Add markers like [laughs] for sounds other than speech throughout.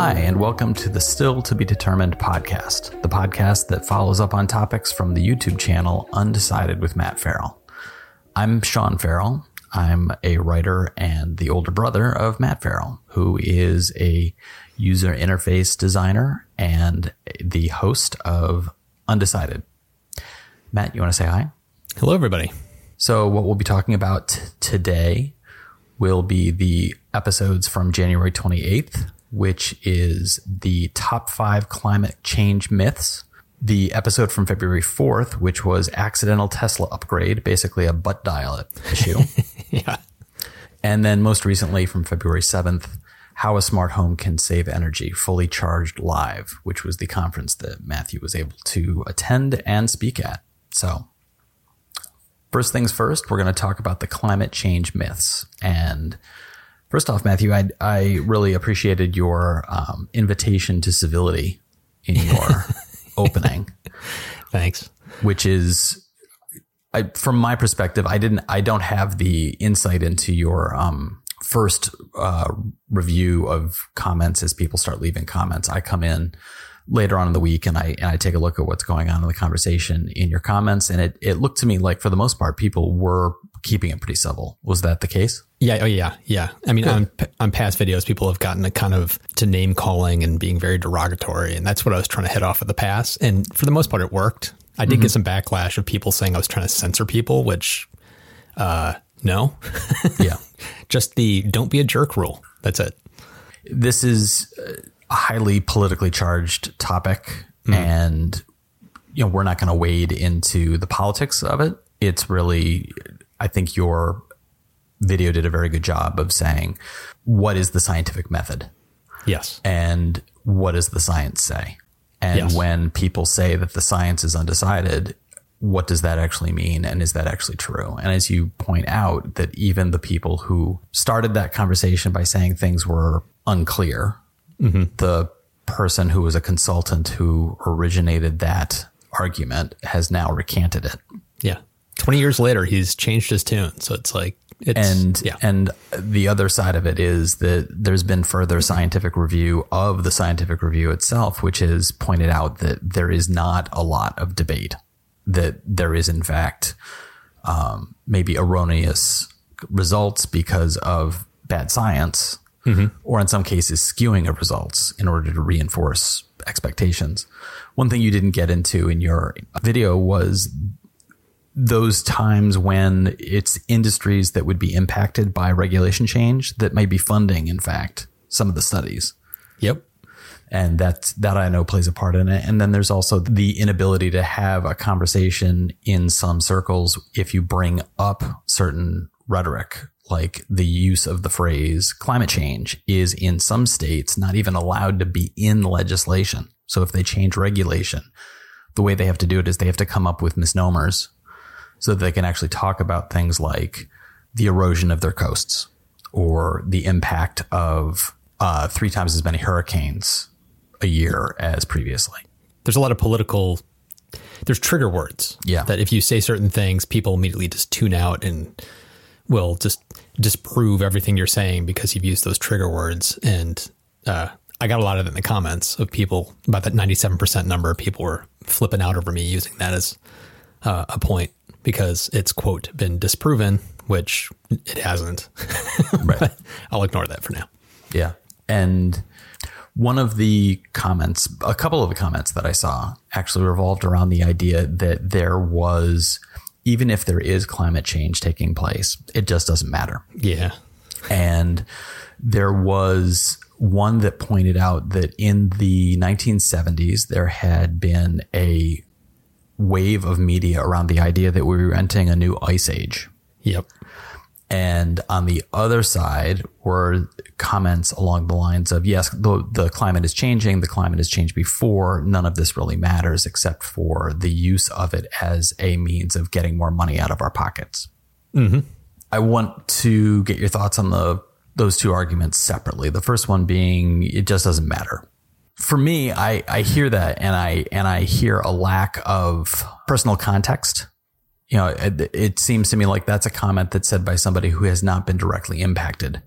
Hi, and welcome to the Still to Be Determined podcast, the podcast that follows up on topics from the YouTube channel Undecided with Matt Ferrell. I'm Sean Ferrell. I'm a writer and the older brother of Matt Ferrell, who is a user interface designer and the host of Undecided. Matt, you want to say hi? Hello, everybody. So, what we'll be talking about today will be the episodes from January 28th, which is the top five climate change myths. The episode from February 4th, which was accidental Tesla upgrade, basically a butt dial issue. [laughs] Yeah. and then most recently from February 7th, how a smart home can save energy, fully charged live, which was the conference that Matthew was able to attend and speak at. So, first things first, we're going to talk about the climate change myths. And first off, Matthew, I, I really appreciated your um, invitation to civility in your [laughs] opening, Thanks. which is. I, from my perspective, I didn't. I don't have the insight into your um, first uh, review of comments as people start leaving comments. I come in later on in the week and I and I take a look at what's going on in the conversation in your comments, and it it looked to me like for the most part people were keeping it pretty civil. Was that the case? Yeah. Oh, yeah. Yeah. I mean, on, on past videos, people have gotten a kind of to name calling and being very derogatory. And that's what I was trying to hit off at the pass. And for the most part, it worked. I did get some backlash of people saying I was trying to censor people, which, uh, no, [laughs] Yeah. just the don't be a jerk rule. That's it. this is a highly politically charged topic and you know we're not going to wade into the politics of it it's really i think your video did a very good job of saying what is the scientific method Yes. and what does the science say and Yes. when people say that the science is undecided what does that actually mean and is that actually true and as you point out that even the people who started that conversation by saying things were unclear mm-hmm. the person who was a consultant who originated that argument has now recanted it Yeah. 20 years later, he's changed his tune. So it's like, it's, and yeah. and the other side of it is that there's been further scientific review of the scientific review itself which has pointed out that there is not a lot of debate that there is in fact um, maybe erroneous results because of bad science or in some cases skewing of results in order to reinforce expectations one thing you didn't get into in your video was those times when it's industries that would be impacted by regulation change that may be funding, in fact, some of the studies. Yep. And that, that I know plays a part in it. And then there's also the inability to have a conversation in some circles if you bring up certain rhetoric, like the use of the phrase climate change is in some states not even allowed to be in legislation. So if they change regulation, the way they have to do it is they have to come up with misnomers so that they can actually talk about things like the erosion of their coasts or the impact of uh, three times as many hurricanes a year as previously. there's a lot of political there's trigger words Yeah. that if you say certain things people immediately just tune out and will just disprove everything you're saying because you've used those trigger words and uh, i got a lot of it in the comments of people about that 97% number of people were flipping out over me using that as uh, a point because it's quote been disproven which it hasn't [laughs] Right. i'll ignore that for now Yeah. And one of the comments, a couple of the comments that I saw actually revolved around the idea that there was, even if there is climate change taking place, it just doesn't matter. yeah And there was one that pointed out that in the 1970s, there had been a wave of media around the idea that we were entering a new ice age. yep And on the other side were comments along the lines of, yes, the, the climate is changing. The climate has changed before. None of this really matters except for the use of it as a means of getting more money out of our pockets. Mm-hmm. I want to get your thoughts on the those two arguments separately. The first one being it just doesn't matter. For me, I, I hear that and I and I hear a lack of personal context. You know, it, it seems to me like that's a comment that's said by somebody who has not been directly impacted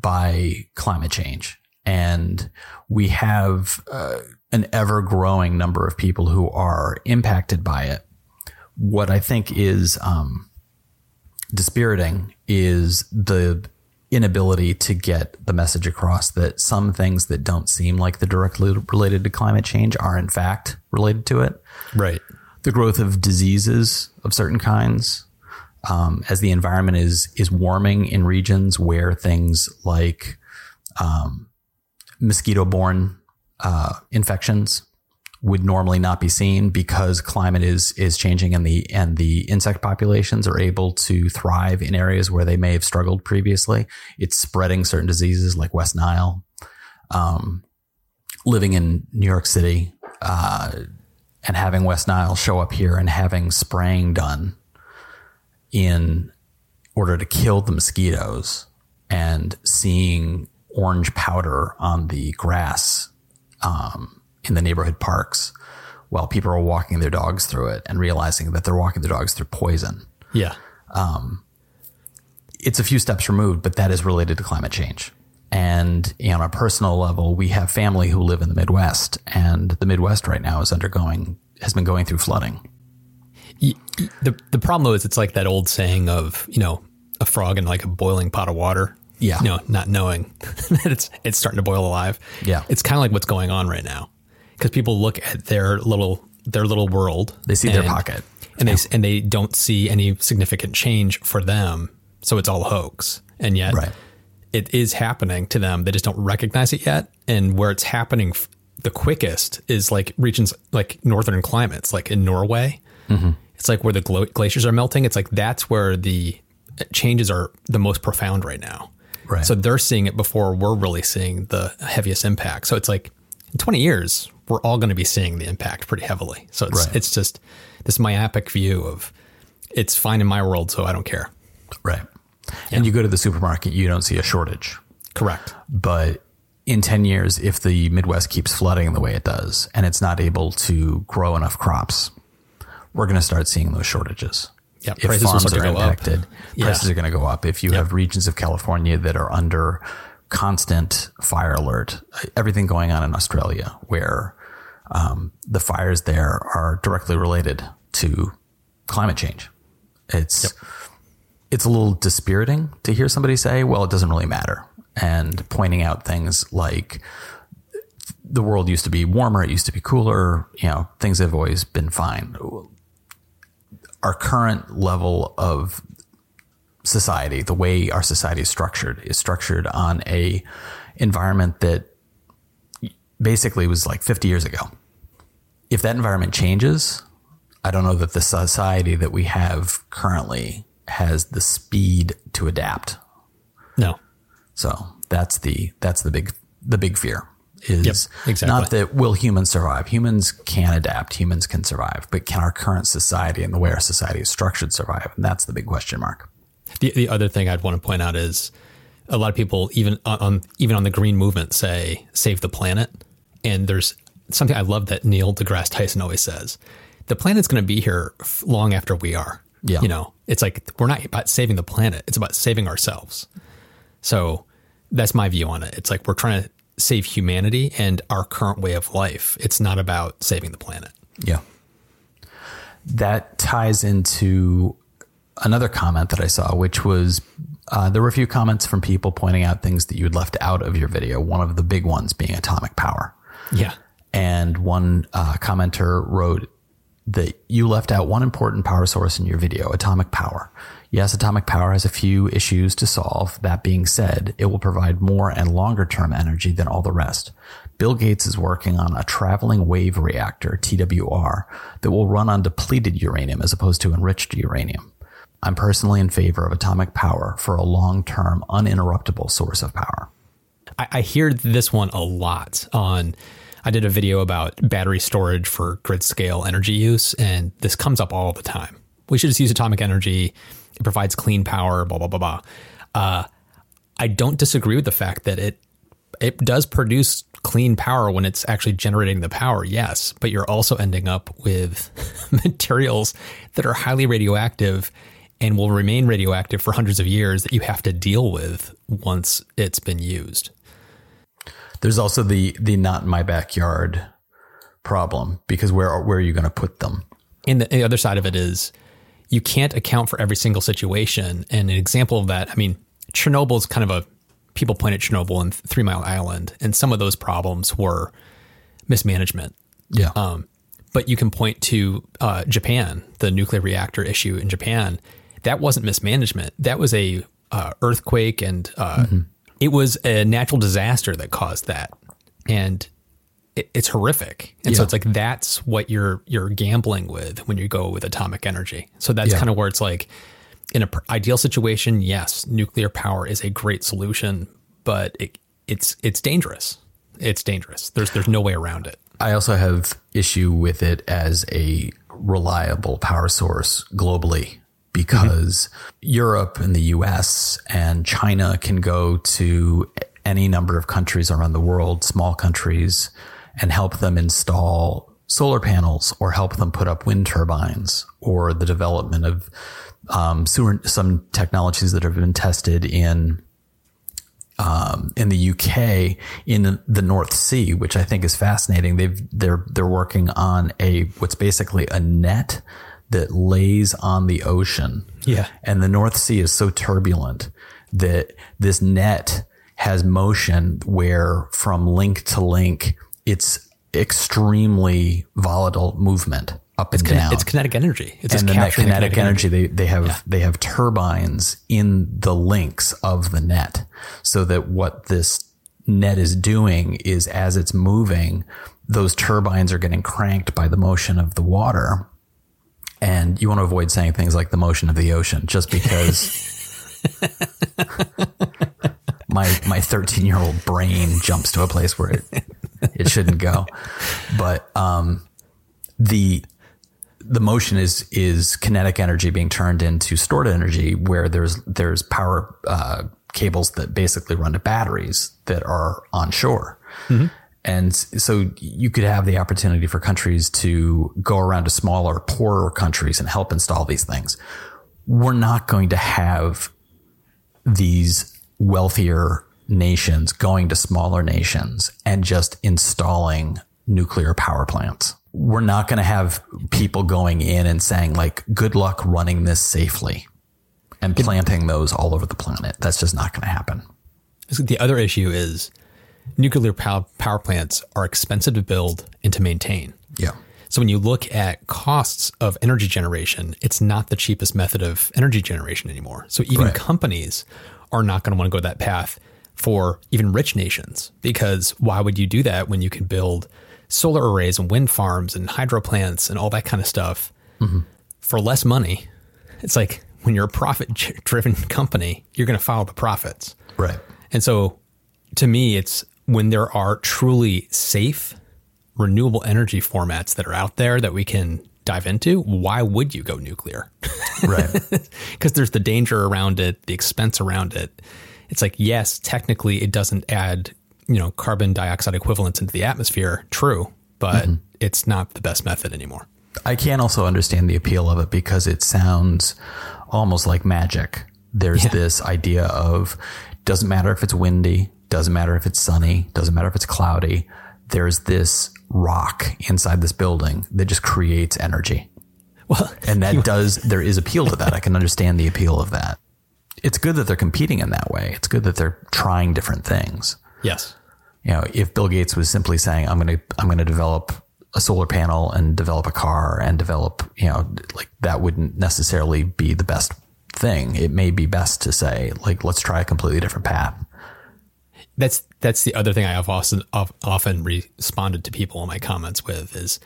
by climate change. and we have uh, an ever growing number of people who are impacted by it. What I think is um, dispiriting is the inability to get the message across that some things that don't seem like they're directly related to climate change are in fact related to it. Right. The growth of diseases of certain kinds, um, as the environment is is warming in regions where things like um, mosquito-borne uh, infections would normally not be seen because climate is is changing and the and the insect populations are able to thrive in areas where they may have struggled previously. It's spreading certain diseases like West Nile. Um, living in New York City uh, and having West Nile show up here and having spraying done in order to kill the mosquitoes and seeing orange powder on the grass um, in the neighborhood parks while people are walking their dogs through it and realizing that they're walking their dogs through poison. Yeah. Um, it's a few steps removed, but that is related to climate change. And you know, on a personal level, we have family who live in the Midwest, and the Midwest right now is undergoing has been going through flooding. The the problem though is it's like that old saying of you know a frog in like a boiling pot of water. Yeah. You know, not knowing [laughs] that it's it's starting to boil alive. Yeah. It's kind of like what's going on right now because people look at their little their little world. They see their pocket. and they and they don't see any significant change for them. So it's all hoax, and yet Right. it is happening to them. They just don't recognize it yet. And where it's happening f- the quickest is like regions like northern climates, like in Norway. Mm-hmm. It's like where the glo- glaciers are melting. It's like that's where the uh, changes are the most profound right now. Right. So they're seeing it before we're really seeing the heaviest impact. So it's like in 20 years, we're all going to be seeing the impact pretty heavily. So it's Right. it's just this myopic view of it's fine in my world, so I don't care. Right. And you go to the supermarket, you don't see a shortage. Correct. But in 10 years, if the Midwest keeps flooding the way it does and it's not able to grow enough crops, we're going to start seeing those shortages. Yeah, if prices farms are to go up. impacted, Yeah. prices are going to go up. If you have regions of California that are under constant fire alert, everything going on in Australia where um, the fires there are directly related to climate change. It's it's a little dispiriting to hear somebody say, "Well, it doesn't really matter," and pointing out things like the world used to be warmer, it used to be cooler. You know, things have always been fine. Our current level of society, the way our society is structured, is structured on a environment that basically was like 50 years ago. If that environment changes, I don't know that the society that we have currently has the speed to adapt. No. So that's the that's the big the big fear is Yep, exactly. not that will humans survive. Humans can adapt, humans can survive, but can our current society and the way our society is structured survive? And that's the big question mark. The the other thing I'd want to point out is a lot of people even on, on even on the green movement say save the planet, and there's something I love that Neil deGrasse Tyson always says: the planet's going to be here f- long after we are. Yeah. you know, it's like we're not about saving the planet; it's about saving ourselves. So that's my view on it. It's like we're trying to save humanity and our current way of life. It's not about saving the planet. Yeah. That ties into another comment that I saw, which was uh, there were a few comments from people pointing out things that you had left out of your video. One of the big ones being atomic power. Yeah. And one uh, commenter wrote that you left out one important power source in your video, atomic power. Yes, atomic power has a few issues to solve. That being said, it will provide more and longer term energy than all the rest. Bill Gates is working on a traveling wave reactor, TWR, that will run on depleted uranium as opposed to enriched uranium. I'm personally in favor of atomic power for a long term, uninterruptible source of power. I, I hear this one a lot on. I did a video about battery storage for grid scale energy use, and this comes up all the time. We should just use atomic energy. It provides clean power. Blah blah blah blah. Uh, I don't disagree with the fact that it it does produce clean power when it's actually generating the power. Yes, but you're also ending up with [laughs] materials that are highly radioactive and will remain radioactive for hundreds of years that you have to deal with once it's been used. There's also the the not in my backyard problem because where where are you going to put them? And the, the other side of it is you can't account for every single situation. And an example of that, I mean, Chernobyl is kind of a people point at Chernobyl and Three Mile Island, and some of those problems were mismanagement. Yeah. Um, but you can point to uh, Japan, the nuclear reactor issue in Japan. That wasn't mismanagement. That was a uh, earthquake, and uh, it was a natural disaster that caused that, and it, it's horrific. And so it's like that's what you're you're gambling with when you go with atomic energy. So that's Yeah. kind of where it's like in an ideal situation, yes, nuclear power is a great solution, but it, it's it's dangerous. It's dangerous. There's there's no way around it. I also have issue with it as a reliable power source globally because Europe and the US and China can go to any number of countries around the world, small countries, and help them install solar panels or help them put up wind turbines or the development of um, some technologies that have been tested in um, in the UK in the North Sea, which I think is fascinating. They've they're they're working on a what's basically a net that lays on the ocean. Yeah. And the North Sea is so turbulent that this net has motion where from link to link it's extremely volatile movement up and down It's kinetic energy. It's and then that the kinetic, energy, they they have they have turbines in the links of the net, so that what this net is doing is as it's moving, those turbines are getting cranked by the motion of the water. And you want to avoid saying things like the motion of the ocean, just because [laughs] my my 13 year old brain jumps to a place where it it shouldn't go. But um, the the motion is is kinetic energy being turned into stored energy where there's there's power uh, cables that basically run to batteries that are on shore. And so you could have the opportunity for countries to go around to smaller, poorer countries and help install these things. We're not going to have these wealthier nations going to smaller nations and just installing nuclear power plants. We're not going to have people going in and saying like, good luck running this safely and planting those all over the planet. That's just not going to happen. The other issue is nuclear power plants are expensive to build and to maintain. Yeah. So when you look at costs of energy generation, it's not the cheapest method of energy generation anymore. So even Right. companies are not going to want to go that path for even rich nations because why would you do that when you can build solar arrays and wind farms and hydro plants and all that kind of stuff mm-hmm. for less money? It's like when you're a profit driven company, you're going to follow the profits. Right. And so to me, it's when there are truly safe, renewable energy formats that are out there that we can dive into, why would you go nuclear? Right. [laughs] Because there's the danger around it, the expense around it. It's like, yes, technically it doesn't add, you know, carbon dioxide equivalents into the atmosphere. True. But mm-hmm. it's not the best method anymore. I can also understand the appeal of it because it sounds almost like magic. There's Yeah. this idea of doesn't matter if it's windy, doesn't matter if it's sunny, doesn't matter if it's cloudy. There's this rock inside this building that just creates energy. Well, And that does, there is appeal to that. I can understand the appeal of that. It's good that they're competing in that way. It's good that they're trying different things. yes. You know, if Bill Gates was simply saying, I'm going to, I'm going to develop a solar panel and develop a car and develop, you know, like that wouldn't necessarily be the best thing. It may be best to say, like, let's try a completely different path. That's that's the other thing I have often often responded to people in my comments with is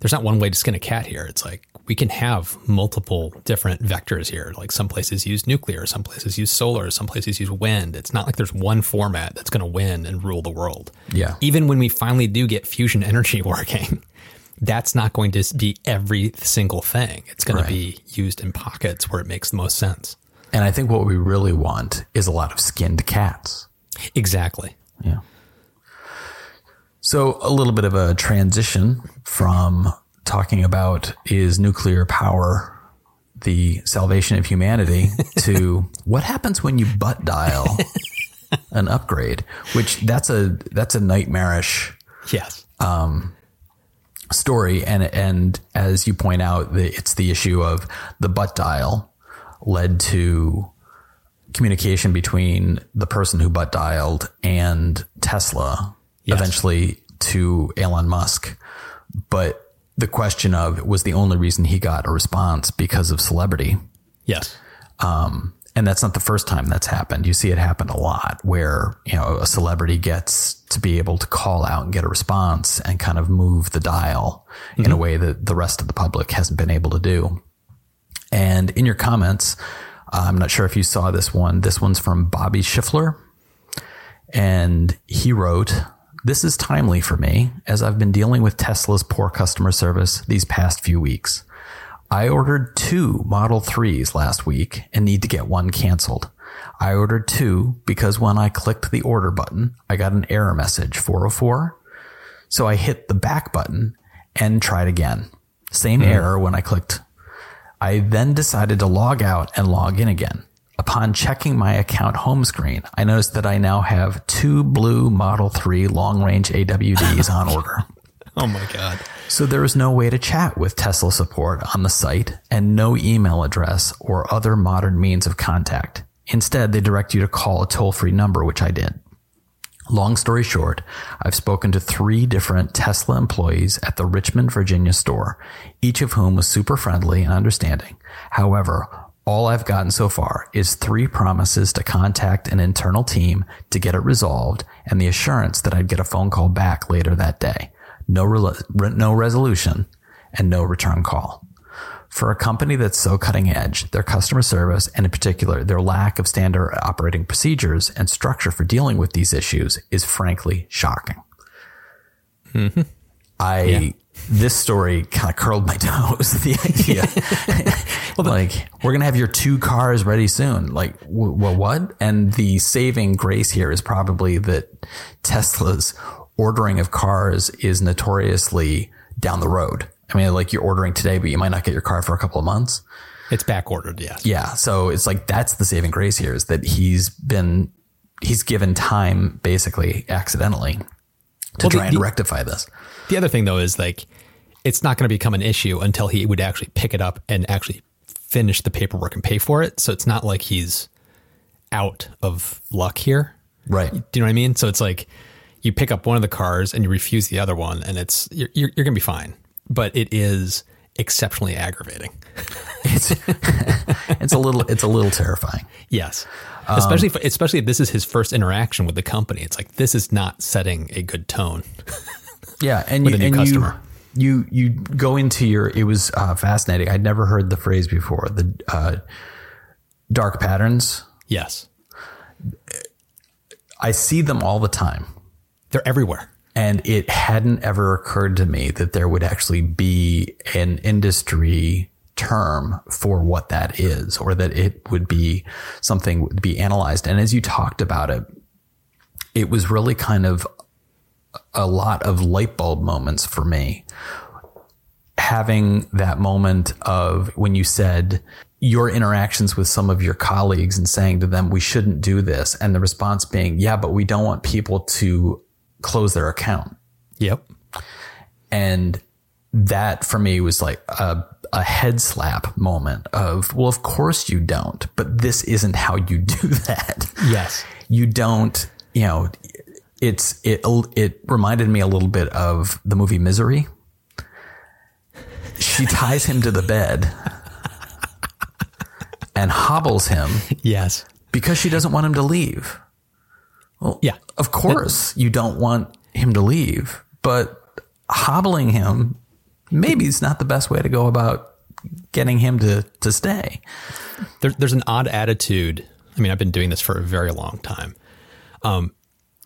there's not one way to skin a cat here. It's like we can have multiple different vectors here. Like some places use nuclear, some places use solar, some places use wind. It's not like there's one format that's going to win and rule the world. Yeah. Even when we finally do get fusion energy [laughs] working, that's not going to be every single thing. It's going Right. to be used in pockets where it makes the most sense. And I think what we really want is a lot of skinned cats. Exactly. Yeah. So a little bit of a transition from talking about is nuclear power the salvation of humanity [laughs] to what happens when you butt dial [laughs] an upgrade, which that's a that's a nightmarish Yes. Um, story. And and as you point out, the, it's the issue of the butt dial led to communication between the person who butt dialed and Tesla, Yes. eventually to Elon Musk. But the question of was the only reason he got a response because of celebrity. yes. Um, and that's not the first time that's happened. You see it happen a lot where, you know, a celebrity gets to be able to call out and get a response and kind of move the dial in a mm-hmm. way that the rest of the public hasn't been able to do. And in your comments, Uh, I'm not sure if you saw this one. This one's from Bobby Schiffler. And he wrote, This is timely for me as I've been dealing with Tesla's poor customer service these past few weeks. I ordered two Model 3s last week and need to get one canceled. I ordered two because when I clicked the order button, I got an error message 404. So I hit the back button and tried again. Same hmm. error when I clicked. I then decided to log out and log in again. Upon checking my account home screen, I noticed that I now have two blue Model 3 long range AWDs on [laughs] order. Oh my God. So there is no way to chat with Tesla support on the site and no email address or other modern means of contact. Instead, they direct you to call a toll free number, which I did. Long story short, I've spoken to three different Tesla employees at the Richmond, Virginia store, each of whom was super friendly and understanding. However, all I've gotten so far is three promises to contact an internal team to get it resolved and the assurance that I'd get a phone call back later that day. No, re- no resolution and no return call. For a company that's so cutting edge, their customer service and in particular their lack of standard operating procedures and structure for dealing with these issues is frankly shocking. Mm-hmm. I this story kind of curled my [laughs] toes. The idea, [laughs] like we're gonna have your two cars ready soon. Like, w- well, what? And the saving grace here is probably that Tesla's ordering of cars is notoriously down the road. I mean, like you're ordering today, but you might not get your car for a couple of months. It's back ordered. Yes. Yeah. So it's like that's the saving grace here is that he's been he's given time basically accidentally to Well, the- try and the- rectify this. The other thing though is like, it's not going to become an issue until he would actually pick it up and actually finish the paperwork and pay for it. So it's not like he's out of luck here. Right. Do you know what I mean? So it's like you pick up one of the cars and you refuse the other one, and it's you're you're, you're going to be fine. But it is exceptionally aggravating. [laughs] It's [laughs] it's a little it's a little terrifying. Yes, Um, especially if, especially if this is his first interaction with the company. It's like this is not setting a good tone. [laughs] Yeah, and With you a new and customer. You, you you go into your. It was uh, fascinating. I'd never heard the phrase before. The uh, dark patterns. Yes, I see them all the time, they're everywhere. And it hadn't ever occurred to me that there would actually be an industry term for what that is, or that it would be something would be analyzed. And as you talked about it, it was really kind of a lot of light bulb moments for me. Having that moment of when you said your interactions with some of your colleagues and saying to them, we shouldn't do this. And the response being, yeah, but we don't want people to close their account. Yep. And that for me was like a, a head slap moment of, well, of course you don't, but this isn't how you [laughs] do that Yes. you don't, you know, it's it it reminded me a little bit of the movie Misery. She ties him to the bed and hobbles him Yes. because she doesn't want him to leave. Well, Yeah. Of course, you don't want him to leave, but hobbling him maybe is not the best way to go about getting him to to stay. there, there's an odd attitude. I mean, I've been doing this for a very long time. Um,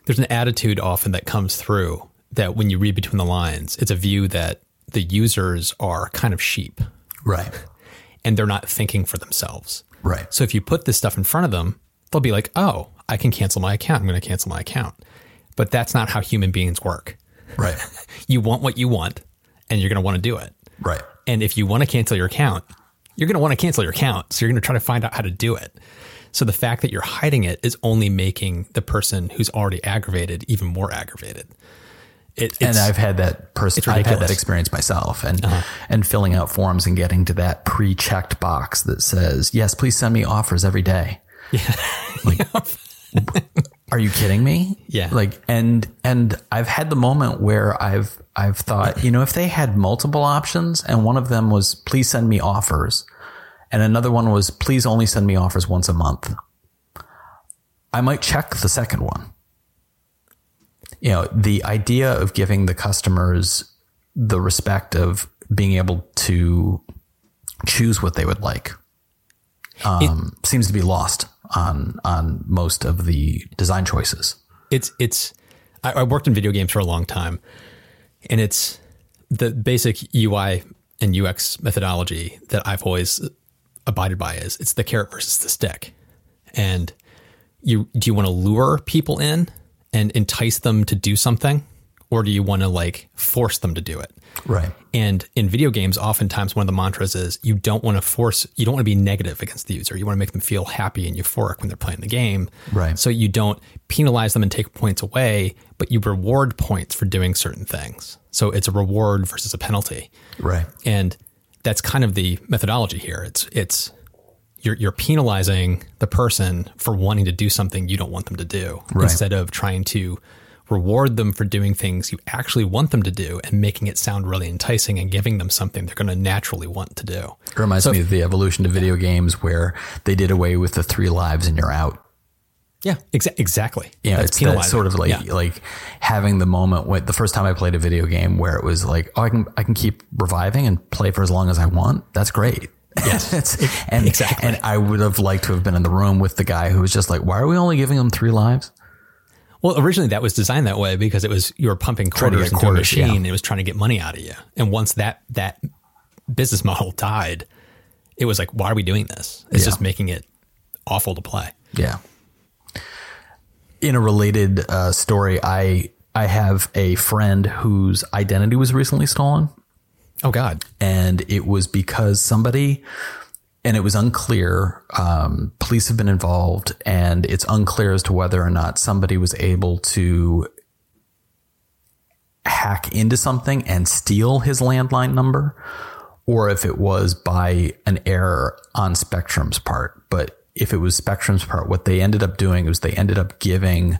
there's an attitude often that comes through that when you read between the lines, it's a view that the users are kind of sheep Right. and they're not thinking for themselves. Right. So if you put this stuff in front of them, they'll be like, oh, I can cancel my account. I'm going to cancel my account. But that's not how human beings work. Right. [laughs] You want what you want and you're going to want to do it. Right. And if you want to cancel your account, you're going to want to cancel your account. So you're going to try to find out how to do it. So the fact that you're hiding it is only making the person who's already aggravated even more aggravated. It, and I've had that person. I've had that experience myself, and uh-huh. and filling out forms and getting to that pre-checked box that says, "Yes, please send me offers every day." [laughs] Yeah. Like, [laughs] are you kidding me? Yeah. Like, and and I've had the moment where I've I've thought, you know, if they had multiple options, and one of them was, "Please send me offers," and another one was, "Please only send me offers once a month," I might check the second one you know, the idea of giving the customers the respect of being able to choose what they would like um, it, seems to be lost on on most of the design choices. It's it's I, I worked in video games for a long time, and it's the basic UI and UX methodology that I've always abided by is it's the carrot versus the stick, and you do you want to lure people in and entice them to do something or do you want to like force them to do it right. And in video games oftentimes one of the mantras is you don't want to force you don't want to be negative against the user. You want to make them feel happy and euphoric when they're playing the game. Right. So you don't penalize them and take points away but you reward points for doing certain things. So it's a reward versus a penalty. Right. And that's kind of the methodology here. It's it's you're you're penalizing the person for wanting to do something you don't want them to do right. instead of trying to reward them for doing things you actually want them to do and making it sound really enticing and giving them something they're going to naturally want to do. It reminds so, me of the evolution of video games where they did away with the three lives and you're out. Yeah, exa- exactly. Yeah, That's it's that sort of like yeah. like having the moment when the first time I played a video game where it was like, oh, I can I can keep reviving and play for as long as I want. That's great. Yes, [laughs] [laughs] and exactly. And I would have liked to have been in the room with the guy who was just like, "Why are we only giving him three lives?" Well, originally that was designed that way because it was you were pumping quarters into quarters, a machine yeah. and it was trying to get money out of you. And once that that business model died, it was like, why are we doing this? It's yeah. just making it awful to play. Yeah. In a related uh, story, I I have a friend whose identity was recently stolen. Oh God! And it was because somebody, and it was unclear. Um, police have been involved, and it's unclear as to whether or not somebody was able to hack into something and steal his landline number, or if it was by an error on Spectrum's part. But if it was Spectrum's part, what they ended up doing was they ended up giving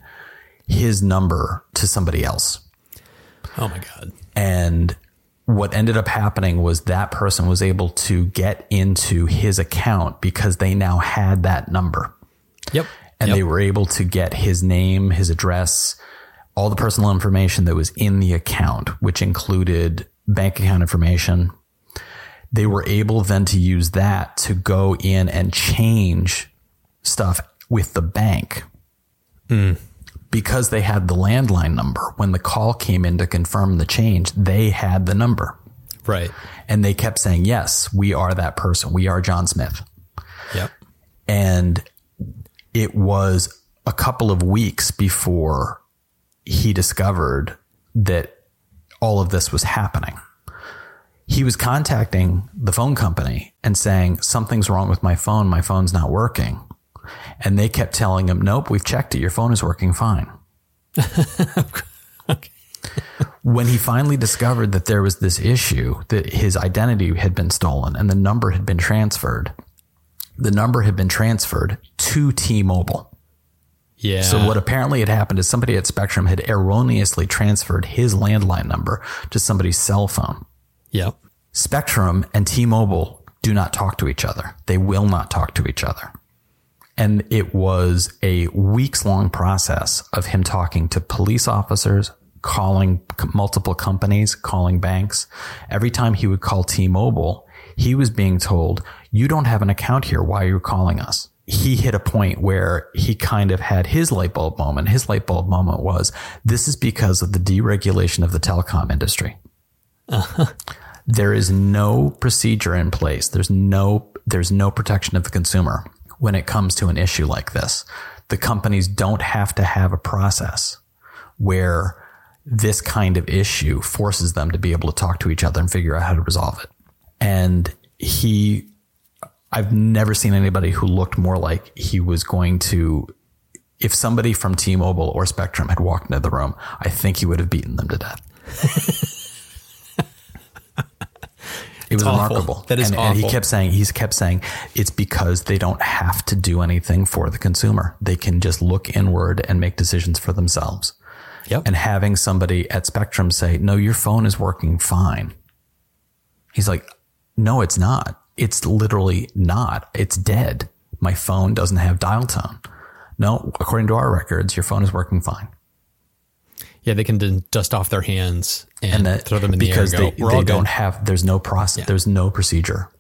his number to somebody else. Oh my God. And what ended up happening was that person was able to get into his account because they now had that number. Yep. And yep. they were able to get his name, his address, all the personal information that was in the account, which included bank account information. They were able then to use that to go in and change stuff with the bank. Mm because they had the landline number. When the call came in to confirm the change, they had the number. Right. And they kept saying, yes, we are that person. We are John Smith. Yep. And it was a couple of weeks before he discovered that all of this was happening. He was contacting the phone company and saying, something's wrong with my phone. My phone's not working. And they kept telling him, nope, we've checked it. Your phone is working fine. okay. [laughs] when he finally discovered that there was this issue, that his identity had been stolen and the number had been transferred, the number had been transferred to T Mobile. Yeah. So what apparently had happened is somebody at Spectrum had erroneously transferred his landline number to somebody's cell phone. Yep. Spectrum and T-Mobile do not talk to each other. They will not talk to each other. And it was a weeks long process of him talking to police officers, calling multiple companies, calling banks. Every time he would call T-Mobile, he was being told, you don't have an account here. Why are you calling us? He hit a point where he kind of had his light bulb moment. His light bulb moment was, this is because of the deregulation of the telecom industry. Uh-huh. There is no procedure in place. There's no, there's no protection of the consumer when it comes to an issue like this. The companies don't have to have a process where this kind of issue forces them to be able to talk to each other and figure out how to resolve it. And he, I've never seen anybody who looked more like he was going to. If somebody from T-Mobile or Spectrum had walked into the room, I think he would have beaten them to death. [laughs] It was awful. remarkable. That is and, and he kept saying, he's kept saying, it's because they don't have to do anything for the consumer. They can just look inward and make decisions for themselves. Yep. And having somebody at Spectrum say, no, your phone is working fine. He's like, no, it's not. It's literally not. It's dead. My phone doesn't have dial tone. No, according to our records, your phone is working fine. yeah, they can dust off their hands and, And that throw them in the air because go, they, they don't have there's no process there's no procedure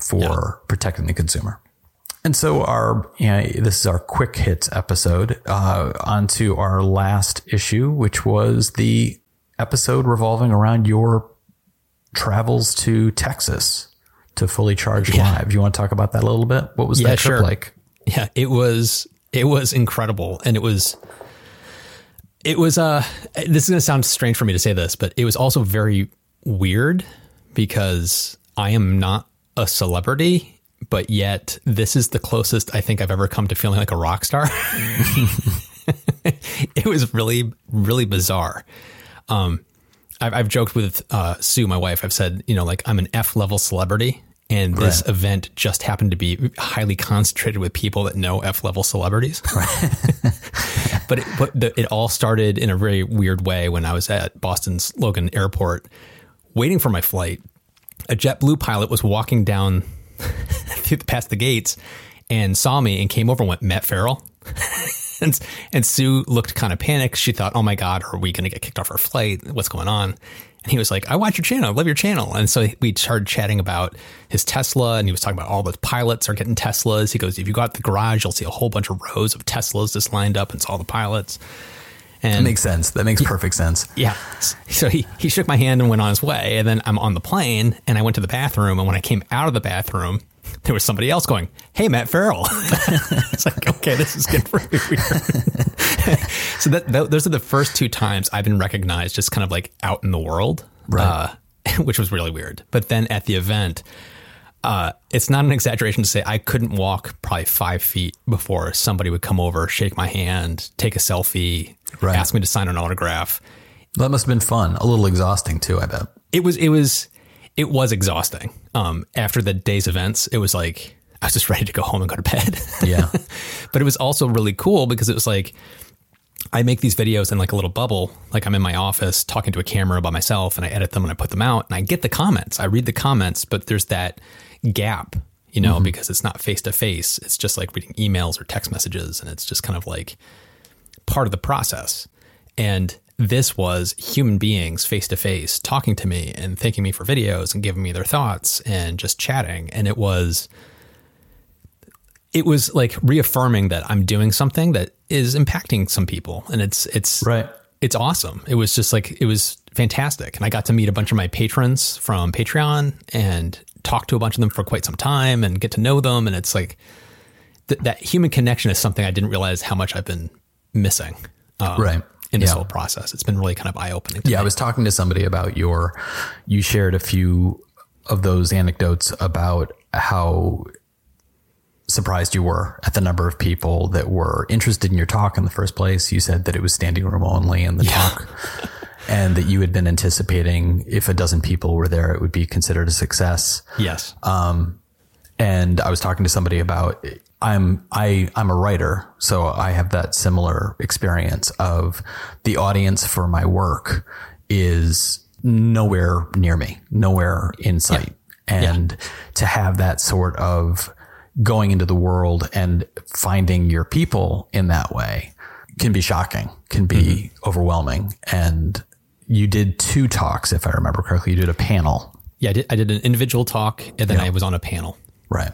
for protecting the consumer. And so our you know, this is our quick hits episode uh, onto our last issue which was the episode revolving around your travels to texas to fully charge live. You want to talk about that a little bit? What was Yeah, that trip sure. like? Yeah, it was it was incredible, and it was it was uh this is gonna sound strange for me to say this, but it was also very weird because I am not a celebrity, but yet this is the closest I think I've ever come to feeling like a rock star. [laughs] it was really really bizarre. Um, I've, I've joked with uh, Sue, my wife. I've said, you know, like I'm an F level celebrity, and this Right. event just happened to be highly concentrated with people that know F level celebrities. [laughs] but it, but the, it all started in a very weird way when I was at Boston's Logan Airport waiting for my flight. A JetBlue pilot was walking down [laughs] past the gates and saw me and came over and went, Matt Ferrell. [laughs] and, and Sue looked kind of panicked. She thought, oh my God, are we going to get kicked off our flight? What's going on? And he was like, I watch your channel. I love your channel. And so we started chatting about his Tesla and he was talking about all the pilots are getting Teslas. He goes, if you go out the garage, you'll see a whole bunch of rows of Teslas just lined up and it's all the pilots. And that makes sense that makes perfect sense yeah. So he, he shook my hand and went on his way. And then I'm on the plane and I went to the bathroom. And when I came out of the bathroom, there was somebody else going, Hey, Matt Ferrell. [laughs] it's like, okay, this is getting really weird. [laughs] so that, that, those are the first two times I've been recognized just kind of like out in the world, Right. uh, [laughs] which was really weird. But then at the event, uh, it's not an exaggeration to say I couldn't walk probably five feet before somebody would come over, shake my hand, take a selfie, Right. ask me to sign an autograph that must have been fun a little exhausting too i bet it was it was it was exhausting. Um, after the day's events, it was like I was just [laughs] ready to go home and go to bed. yeah [laughs] but it was also really cool because it was like I make these videos in like a little bubble. Like I'm in my office talking to a camera by myself and I edit them and I put them out and I get the comments. I read the comments, but there's that gap, you know, because it's not face to face. It's just like reading emails or text messages and it's just kind of like part of the process. And this was human beings face to face talking to me and thanking me for videos and giving me their thoughts and just chatting. And it was it was like reaffirming that I'm doing something that is impacting some people and it's it's right it's awesome. It was just like it was fantastic. And I got to meet a bunch of my patrons from Patreon and talk to a bunch of them for quite some time and get to know them and it's like th- that human connection is something I didn't realize how much I've been missing. um, Right. In this Yeah. whole process. It's been really kind of eye opening. Yeah, I was talking to somebody about your. You shared a few of those anecdotes about how surprised you were at the number of people that were interested in your talk in the first place. You said that it was standing room only in the talk, [laughs] and that you had been anticipating if a dozen people were there, it would be considered a success. Yes. Um, and I was talking to somebody about I'm I I'm a writer, so I have that similar experience of the audience for my work is nowhere near me, nowhere in sight. And to have that sort of going into the world and finding your people in that way can be shocking, can be mm-hmm. overwhelming. And you did two talks, if I remember correctly. You did a panel yeah, I did, I did an individual talk and then I was on a panel. Right.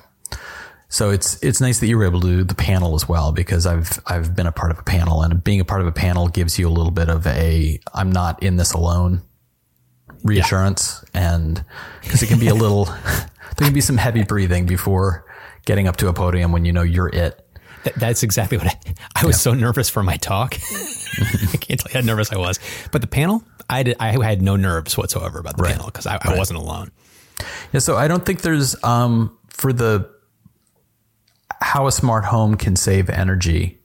So it's it's nice that you were able to do the panel as well because I've I've been a part of a panel and being a part of a panel gives you a little bit of a I'm not in this alone reassurance and because it can be a little [laughs] there can be some heavy breathing before getting up to a podium when you know you're it. Th- that's exactly what I, I was so nervous for my talk. [laughs] I can't tell you how nervous I was. But the panel, I did, I had no nerves whatsoever about the panel because I, I wasn't alone. Yeah, so I don't think there's um for the how a smart home can save energy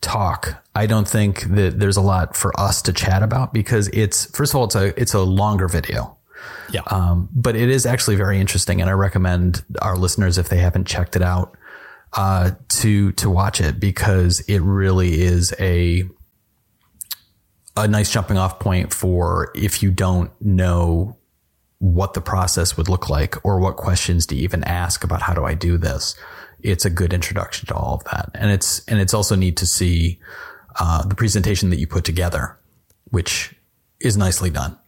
talk. I don't think that there's a lot for us to chat about because it's first of all it's a it's a longer video. Yeah. Um, but it is actually very interesting, and I recommend our listeners if they haven't checked it out uh, to to watch it because it really is a a nice jumping off point for if you don't know what the process would look like or what questions to even ask about how do I do this. It's a good introduction to all of that, and it's and it's also neat to see uh, the presentation that you put together, which is nicely done.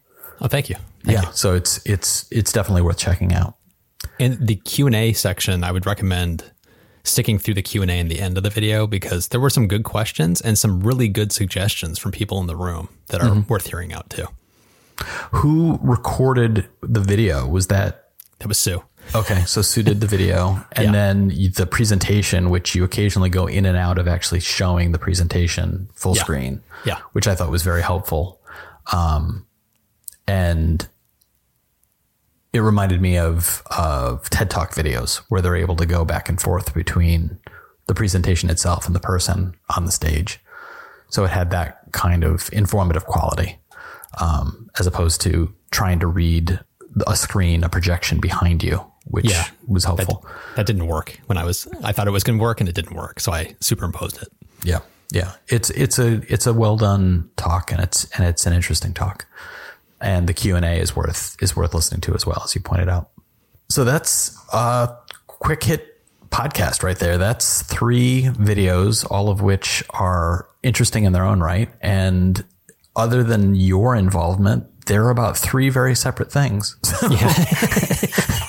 Oh, thank you. Thank yeah, you. so it's it's it's definitely worth checking out. In the Q and A section, I would recommend sticking through the Q and A in the end of the video because there were some good questions and some really good suggestions from people in the room that are worth hearing out too. Who recorded the video? Was that That was Sue. Okay? So Sue did the video, and Yeah. then the presentation, which you occasionally go in and out of actually showing the presentation full Yeah. screen. Yeah. which I thought was very helpful. Um, and it reminded me of of TED Talk videos where they're able to go back and forth between the presentation itself and the person on the stage. So it had that kind of informative quality, um, as opposed to trying to read a screen, a projection behind you, which Yeah. was helpful. That didn't work when I was. I thought it was going to work and it didn't work, so I superimposed it. Yeah, yeah. It's it's a it's a well done talk, and it's and it's an interesting talk, and the Q and A is worth is worth listening to as well, as you pointed out. So that's a quick hit podcast right there. That's three videos, all of which are interesting in their own right, and other than your involvement, they're about three very separate things. [laughs] So [laughs]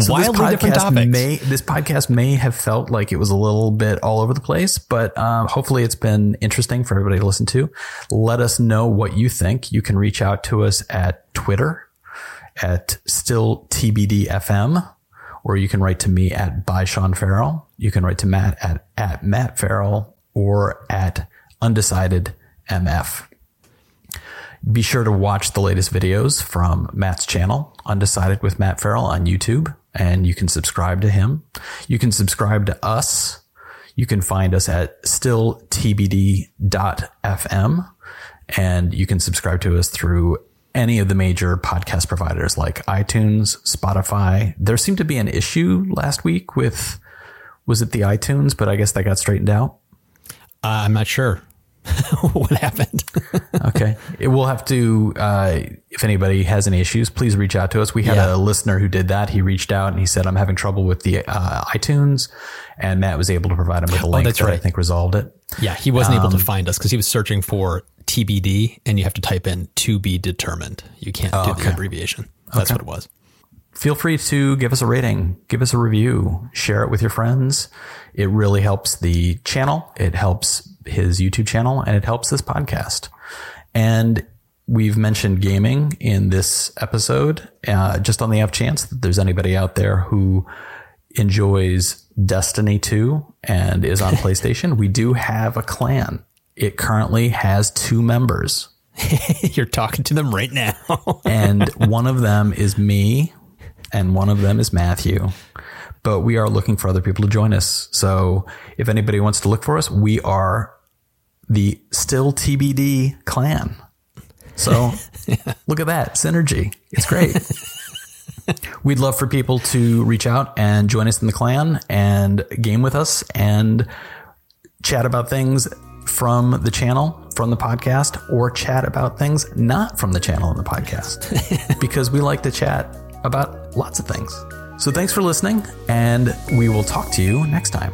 this Wildly different podcast topics. May, this podcast may have felt like it was a little bit all over the place, but um, hopefully it's been interesting for everybody to listen to. Let us know what you think. You can reach out to us at Twitter at still TBDFM, or you can write to me at by Sean Ferrell. You can write to Matt at, at Matt Ferrell or at undecided MF. Be sure to watch the latest videos from Matt's channel, Undecided with Matt Ferrell on YouTube, and you can subscribe to him. You can subscribe to us. You can find us at stilltbd.fm, and you can subscribe to us through any of the major podcast providers like iTunes, Spotify. There seemed to be an issue last week with, was it the iTunes? But I guess that got straightened out. Uh, I'm not sure [laughs] what happened. [laughs] Okay. It will have to, uh, if anybody has any issues, please reach out to us. We had Yeah. a listener who did that. He reached out and he said, I'm having trouble with the uh, iTunes. And Matt was able to provide him with a link Oh, that's that I right. think resolved it. yeah, he wasn't able to Um, find us because he was searching for TBD, and you have to type in to be determined. You can't do okay. the abbreviation. That's what it was. Feel free to give us a rating, give us a review, share it with your friends. It really helps the channel. It helps his YouTube channel and it helps this podcast. And we've mentioned gaming in this episode, uh, just on the off chance that there's anybody out there who enjoys Destiny 2 and is on [laughs] PlayStation. We do have a clan. It currently has two members [laughs] You're talking to them right now. and one of them is me and one of them is Matthew. But we are looking for other people to join us. So if anybody wants to look for us, we are the still TBD clan. So [laughs] look at that synergy. It's great. [laughs] We'd love for people to reach out and join us in the clan and game with us and chat about things from the channel, from the podcast, or chat about things not from the channel and the podcast [laughs] because we like to chat about lots of things. So thanks for listening, and we will talk to you next time.